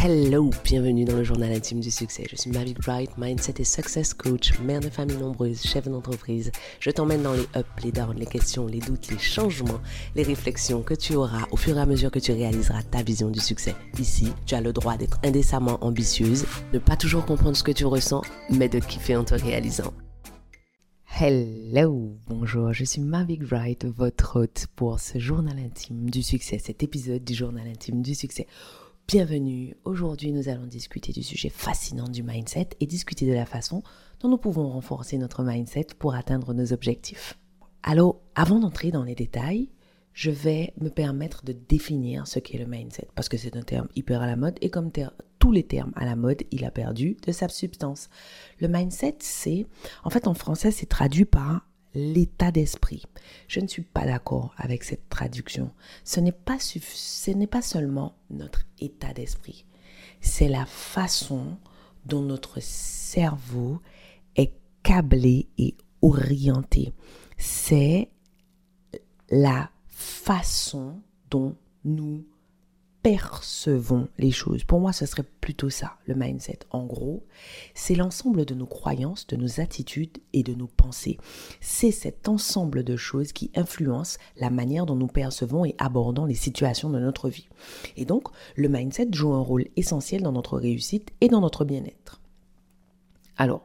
Hello, bienvenue dans le journal intime du succès. Je suis Mavic Bright, mindset et success coach, mère de famille nombreuse, chef d'entreprise. Je t'emmène dans les ups, les downs, les questions, les doutes, les changements, les réflexions que tu auras au fur et à mesure que tu réaliseras ta vision du succès. Ici, tu as le droit d'être indécemment ambitieuse, ne pas toujours comprendre ce que tu ressens, mais de kiffer en te réalisant. Hello, bonjour, je suis Mavic Bright, votre hôte pour ce journal intime du succès, cet épisode du journal intime du succès. Bienvenue, aujourd'hui nous allons discuter du sujet fascinant du mindset et discuter de la façon dont nous pouvons renforcer notre mindset pour atteindre nos objectifs. Alors, avant d'entrer dans les détails, je vais me permettre de définir ce qu'est le mindset parce que c'est un terme hyper à la mode et comme tous les termes à la mode, il a perdu de sa substance. Le mindset, c'est, en fait en français, c'est traduit par l'état d'esprit. Je ne suis pas d'accord avec cette traduction. Ce n'est pas, ce n'est pas seulement notre état d'esprit, c'est la façon dont notre cerveau est câblé et orienté. C'est la façon dont nous percevons les choses. Pour moi, ce serait plutôt ça, le mindset. En gros, c'est l'ensemble de nos croyances, de nos attitudes et de nos pensées. C'est cet ensemble de choses qui influencent la manière dont nous percevons et abordons les situations de notre vie. Et donc, le mindset joue un rôle essentiel dans notre réussite et dans notre bien-être. Alors,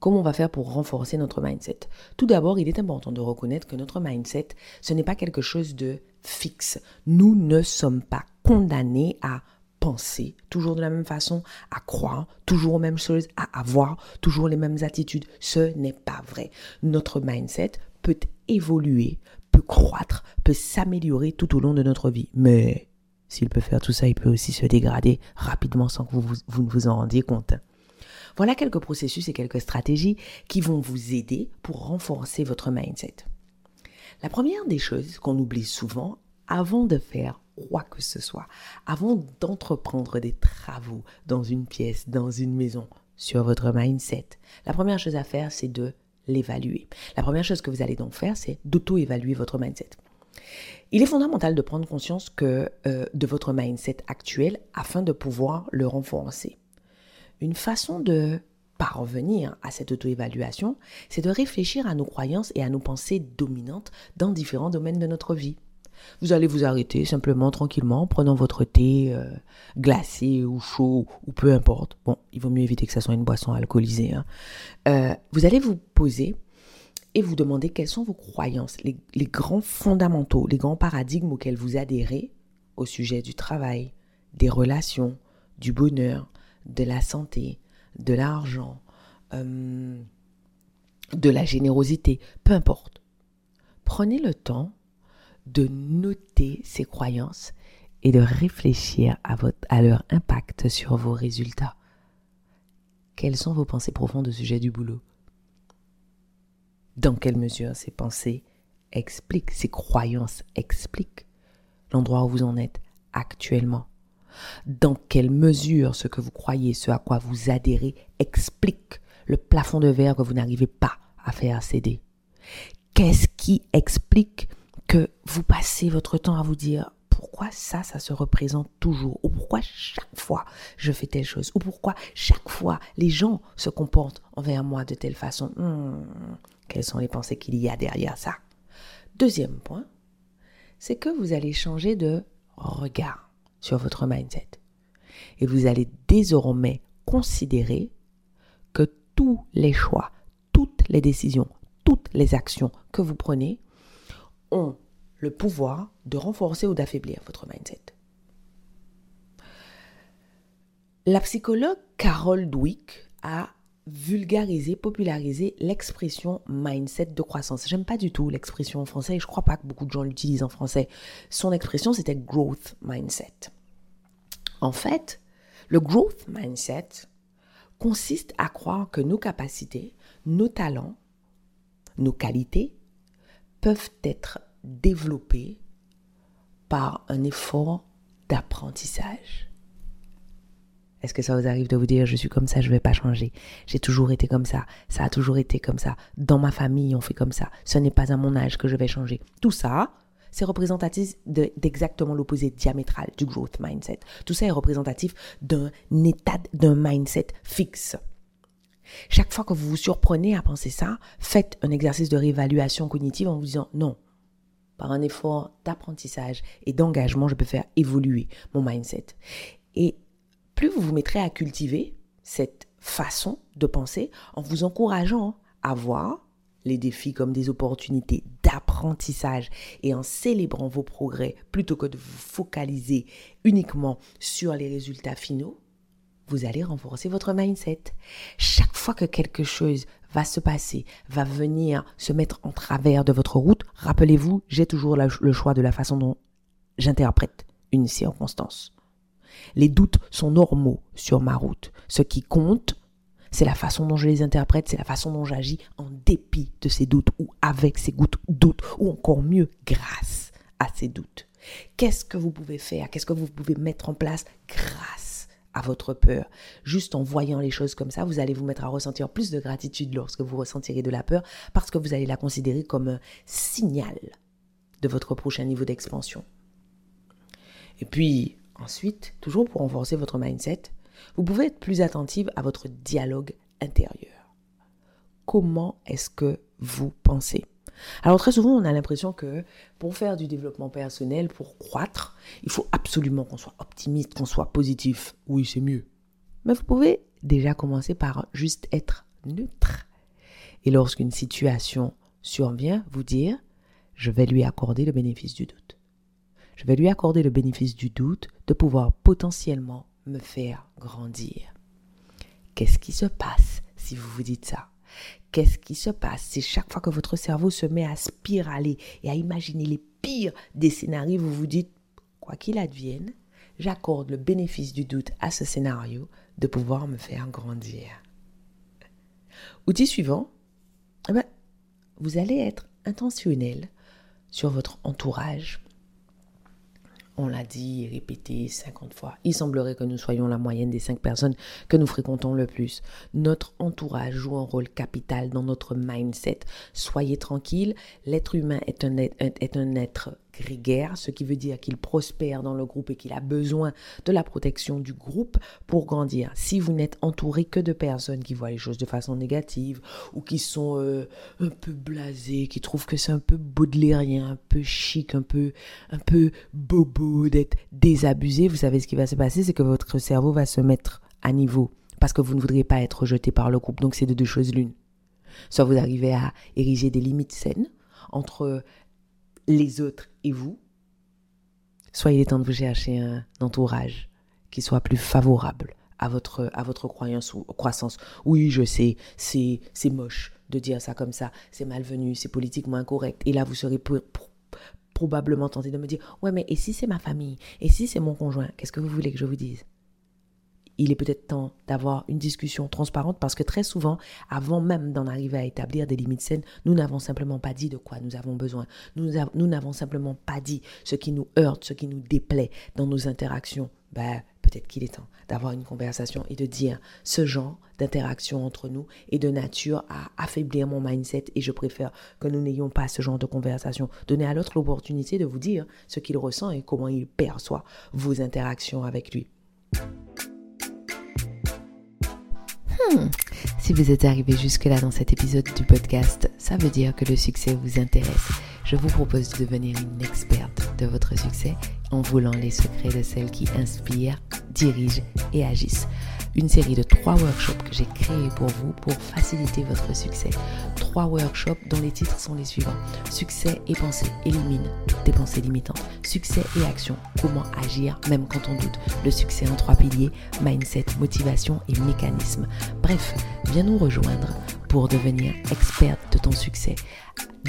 Comment on va faire pour renforcer notre mindset? Tout d'abord, il est important de reconnaître que notre mindset, ce n'est pas quelque chose de fixe. Nous ne sommes pas condamnés à penser toujours de la même façon, à croire toujours aux mêmes choses, à avoir toujours les mêmes attitudes. Ce n'est pas vrai. Notre mindset peut évoluer, peut croître, peut s'améliorer tout au long de notre vie. Mais s'il peut faire tout ça, il peut aussi se dégrader rapidement sans que vous, vous ne vous en rendiez compte. Voilà quelques processus et quelques stratégies qui vont vous aider pour renforcer votre mindset. La première des choses qu'on oublie souvent avant de faire quoi que ce soit, avant d'entreprendre des travaux dans une pièce, dans une maison, sur votre mindset, la première chose à faire, c'est de l'évaluer. La première chose que vous allez donc faire, c'est d'auto-évaluer votre mindset. Il est fondamental de prendre conscience que, euh, de votre mindset actuel afin de pouvoir le renforcer. Une façon de parvenir à cette auto-évaluation, c'est de réfléchir à nos croyances et à nos pensées dominantes dans différents domaines de notre vie. Vous allez vous arrêter simplement, tranquillement, en prenant votre thé euh, glacé ou chaud ou peu importe. Bon, il vaut mieux éviter que ça soit une boisson alcoolisée. Hein. Euh, vous allez vous poser et vous demander quelles sont vos croyances, les, grands fondamentaux, les grands paradigmes auxquels vous adhérez au sujet du travail, des relations, du bonheur, de la santé, de l'argent, euh, de la générosité, peu importe. Prenez le temps de noter ces croyances et de réfléchir à, votre, à leur impact sur vos résultats. Quelles sont vos pensées profondes au sujet du boulot? Dans quelle mesure ces pensées expliquent, ces croyances expliquent l'endroit où vous en êtes actuellement? Dans quelle mesure ce que vous croyez, ce à quoi vous adhérez, explique le plafond de verre que vous n'arrivez pas à faire céder? Qu'est-ce qui explique que vous passez votre temps à vous dire pourquoi ça, ça se représente toujours? Ou pourquoi chaque fois je fais telle chose? Ou pourquoi chaque fois les gens se comportent envers moi de telle façon? Hmm, Quelles sont les pensées qu'il y a derrière ça? Deuxième point, c'est que vous allez changer de regard sur votre mindset. Et vous allez désormais considérer que tous les choix, toutes les décisions, toutes les actions que vous prenez ont le pouvoir de renforcer ou d'affaiblir votre mindset. La psychologue Carol Dweck a vulgarisé, popularisé l'expression mindset de croissance. J'aime pas du tout l'expression en français et je crois pas que beaucoup de gens l'utilisent en français. Son expression c'était growth mindset. En fait, le growth mindset consiste à croire que nos capacités, nos talents, nos qualités peuvent être développés par un effort d'apprentissage. Est-ce que ça vous arrive de vous dire je suis comme ça, je ne vais pas changer? J'ai toujours été comme ça, ça a toujours été comme ça. Dans ma famille, on fait comme ça. Ce n'est pas à mon âge que je vais changer. Tout ça, c'est représentatif d'exactement l'opposé diamétral du growth mindset. Tout ça est représentatif d'un état, d'un mindset fixe. Chaque fois que vous vous surprenez à penser ça, faites un exercice de réévaluation cognitive en vous disant non, par un effort d'apprentissage et d'engagement, je peux faire évoluer mon mindset. Et plus vous vous mettrez à cultiver cette façon de penser en vous encourageant à voir les défis comme des opportunités d'apprentissage et en célébrant vos progrès plutôt que de vous focaliser uniquement sur les résultats finaux, vous allez renforcer votre mindset. Que quelque chose va se passer, va venir se mettre en travers de votre route, rappelez-vous, j'ai toujours le choix de la façon dont j'interprète une circonstance. Les doutes sont normaux sur ma route. Ce qui compte, c'est la façon dont je les interprète, c'est la façon dont j'agis en dépit de ces doutes ou avec ces doutes ou encore mieux grâce à ces doutes. Qu'est-ce que vous pouvez faire? Qu'est-ce que vous pouvez mettre en place grâce à votre peur Juste en voyant les choses comme ça, vous allez vous mettre à ressentir plus de gratitude lorsque vous ressentirez de la peur parce que vous allez la considérer comme un signal de votre prochain niveau d'expansion. Et puis, ensuite, toujours pour renforcer votre mindset, vous pouvez être plus attentive à votre dialogue intérieur. Comment est-ce que vous pensez? Alors très souvent, on a l'impression que pour faire du développement personnel, pour croître, il faut absolument qu'on soit optimiste, qu'on soit positif. Oui, c'est mieux. Mais vous pouvez déjà commencer par juste être neutre. Et lorsqu'une situation survient, vous dire, je vais lui accorder le bénéfice du doute. Je vais lui accorder le bénéfice du doute de pouvoir potentiellement me faire grandir. Qu'est-ce qui se passe si vous vous dites ça? Qu'est-ce qui se passe? Si chaque fois que votre cerveau se met à spiraler et à imaginer les pires des scénarios, vous vous dites, quoi qu'il advienne, j'accorde le bénéfice du doute à ce scénario de pouvoir me faire grandir. Outil suivant, eh ben, vous allez être intentionnel sur votre entourage on l'a dit et répété 50 fois. Il semblerait que nous soyons la moyenne des cinq personnes que nous fréquentons le plus. Notre entourage joue un rôle capital dans notre mindset. Soyez tranquille, l'être humain est un, est un être grégaire, ce qui veut dire qu'il prospère dans le groupe et qu'il a besoin de la protection du groupe pour grandir. Si vous n'êtes entouré que de personnes qui voient les choses de façon négative ou qui sont euh, un peu blasées, qui trouvent que c'est un peu baudelairien, un peu chic, un peu, un peu bobo d'être désabusé, vous savez ce qui va se passer, c'est que votre cerveau va se mettre à niveau parce que vous ne voudriez pas être rejeté par le groupe. Donc c'est de deux choses l'une. Soit vous arrivez à ériger des limites saines entre les autres et vous, soit il est temps de vous chercher un entourage qui soit plus favorable à votre, à votre croyance ou croissance. Oui, je sais, c'est, moche de dire ça comme ça, c'est malvenu, c'est politiquement incorrect. Et là, vous serez probablement tenté de me dire, ouais, mais et si c'est ma famille? Et si c'est mon conjoint? Qu'est-ce que vous voulez que je vous dise? Il est peut-être temps d'avoir une discussion transparente parce que très souvent, avant même d'en arriver à établir des limites saines, nous n'avons simplement pas dit de quoi nous avons besoin. Nous n'avons simplement pas dit ce qui nous heurte, ce qui nous déplaît dans nos interactions. Ben, peut-être qu'il est temps d'avoir une conversation et de dire ce genre d'interaction entre nous est de nature à affaiblir mon mindset et je préfère que nous n'ayons pas ce genre de conversation. Donnez à l'autre l'opportunité de vous dire ce qu'il ressent et comment il perçoit vos interactions avec lui. Si vous êtes arrivé jusque-là dans cet épisode du podcast, ça veut dire que le succès vous intéresse. Je vous propose de devenir une experte de votre succès en voulant les secrets de celles qui inspirent, dirigent et agissent une série de trois workshops que j'ai créés pour vous pour faciliter votre succès. Trois workshops dont les titres sont les suivants. Succès et pensée, élimine toutes tes pensées limitantes. Succès et action, comment agir même quand on doute? Le succès en trois piliers, mindset, motivation et mécanisme. Bref, viens nous rejoindre pour devenir experte de ton succès.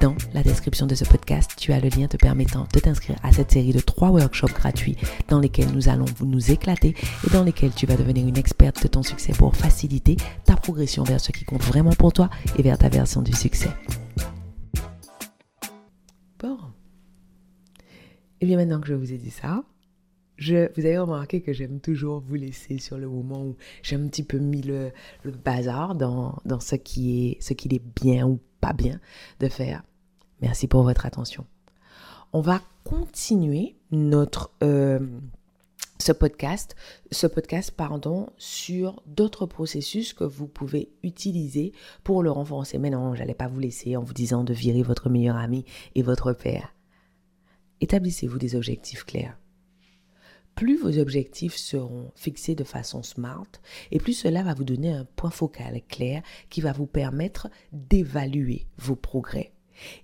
Dans la description de ce podcast, tu as le lien te permettant de t'inscrire à cette série de trois workshops gratuits dans lesquels nous allons nous éclater et dans lesquels tu vas devenir une experte de ton succès pour faciliter ta progression vers ce qui compte vraiment pour toi et vers ta version du succès. Bon. Et bien maintenant que je vous ai dit ça, je, vous avez remarqué que j'aime toujours vous laisser sur le moment où j'ai un petit peu mis le, bazar dans, dans ce qui est ce qu'il est bien ou pas bien de faire. Merci pour votre attention. on va continuer notre euh, ce podcast, ce podcast pardon, sur d'autres processus que vous pouvez utiliser pour le renforcer. Mais non, j'allais pas vous laisser en vous disant de virer votre meilleur ami et votre père. Établissez-vous des objectifs clairs. Plus vos objectifs seront fixés de façon smart, et plus cela va vous donner un point focal clair qui va vous permettre d'évaluer vos progrès.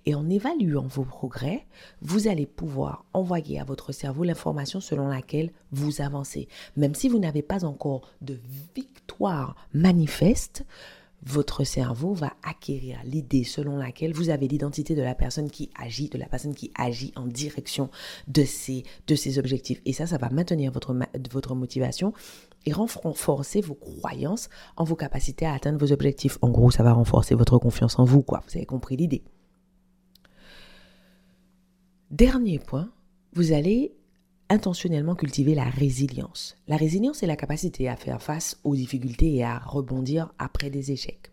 Et en évaluant vos progrès, vous allez pouvoir envoyer à votre cerveau l'information selon laquelle vous avancez. Même si vous n'avez pas encore de victoire manifeste, votre cerveau va acquérir l'idée selon laquelle vous avez l'identité de la personne qui agit, de la personne qui agit en direction de ces, de ces objectifs. Et ça, ça va maintenir votre, votre motivation et renforcer vos croyances en vos capacités à atteindre vos objectifs. En gros, ça va renforcer votre confiance en vous, quoi. Vous avez compris l'idée. Dernier point, vous allez intentionnellement cultiver la résilience. La résilience est la capacité à faire face aux difficultés et à rebondir après des échecs.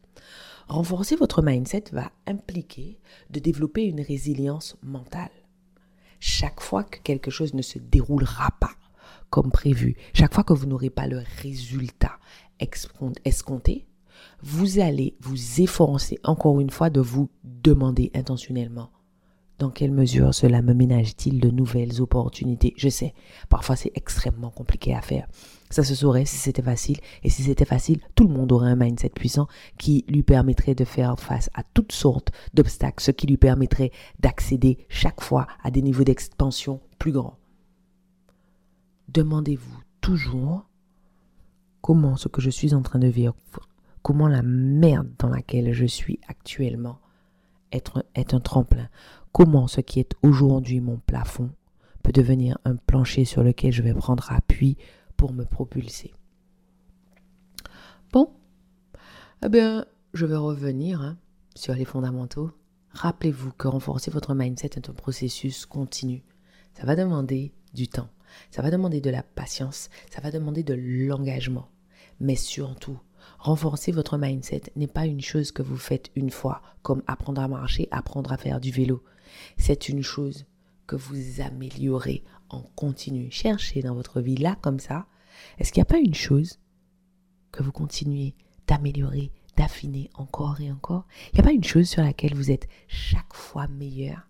Renforcer votre mindset va impliquer de développer une résilience mentale. Chaque fois que quelque chose ne se déroulera pas comme prévu, chaque fois que vous n'aurez pas le résultat escompté, vous allez vous efforcer encore une fois de vous demander intentionnellement dans quelle mesure cela me ménage-t-il de nouvelles opportunités? Je sais, parfois c'est extrêmement compliqué à faire. Ça se saurait si c'était facile. Et si c'était facile, tout le monde aurait un mindset puissant qui lui permettrait de faire face à toutes sortes d'obstacles, ce qui lui permettrait d'accéder chaque fois à des niveaux d'expansion plus grands. Demandez-vous toujours comment ce que je suis en train de vivre, comment la merde dans laquelle je suis actuellement est un tremplin, comment ce qui est aujourd'hui mon plafond peut devenir un plancher sur lequel je vais prendre appui pour me propulser? Bon, eh bien, je vais revenir hein, sur les fondamentaux. Rappelez-vous que renforcer votre mindset est un processus continu. Ça va demander du temps, ça va demander de la patience, ça va demander de l'engagement. Mais surtout, renforcer votre mindset n'est pas une chose que vous faites une fois, comme apprendre à marcher, apprendre à faire du vélo c'est une chose que vous améliorez en continu. Cherchez dans votre vie là comme ça. Est-ce qu'il n'y a pas une chose que vous continuez d'améliorer, d'affiner encore et encore? Il n'y a pas une chose sur laquelle vous êtes chaque fois meilleur?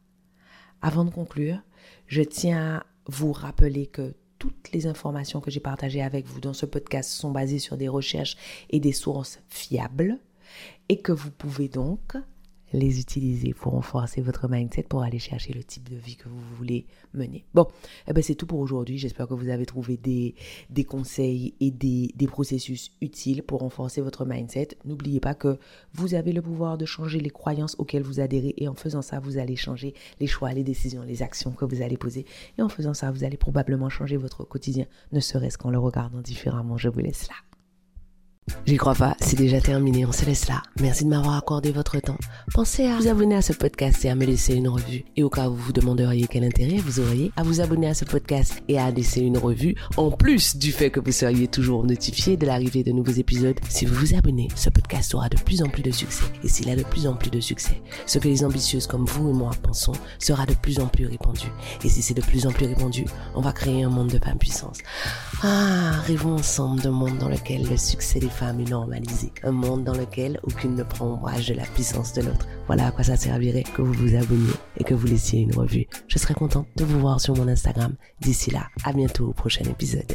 Avant de conclure, je tiens à vous rappeler que toutes les informations que j'ai partagées avec vous dans ce podcast sont basées sur des recherches et des sources fiables et que vous pouvez donc les utiliser pour renforcer votre mindset, pour aller chercher le type de vie que vous voulez mener. Bon, eh ben c'est tout pour aujourd'hui. J'espère que vous avez trouvé des, des conseils et des, des processus utiles pour renforcer votre mindset. N'oubliez pas que vous avez le pouvoir de changer les croyances auxquelles vous adhérez et en faisant ça, vous allez changer les choix, les décisions, les actions que vous allez poser. Et en faisant ça, vous allez probablement changer votre quotidien, ne serait-ce qu'en le regardant différemment. Je vous laisse là. J'y crois pas, c'est déjà terminé, on se laisse là. Merci de m'avoir accordé votre temps. Pensez à vous abonner à ce podcast et à me laisser une revue. Et au cas où vous vous demanderiez quel intérêt vous auriez à vous abonner à ce podcast et à laisser une revue, en plus du fait que vous seriez toujours notifié de l'arrivée de nouveaux épisodes, si vous vous abonnez, ce podcast aura de plus en plus de succès. Et s'il a de plus en plus de succès, ce que les ambitieuses comme vous et moi pensons sera de plus en plus répandu. Et si c'est de plus en plus répandu, on va créer un monde de femmes puissance. Ah, rêvons ensemble d'un monde dans lequel le succès des femmes est normalisé. Un monde dans lequel aucune ne prend ombrage de la puissance de l'autre. Voilà à quoi ça servirait que vous vous abonniez et que vous laissiez une revue. Je serais contente de vous voir sur mon Instagram. D'ici là, à bientôt au prochain épisode.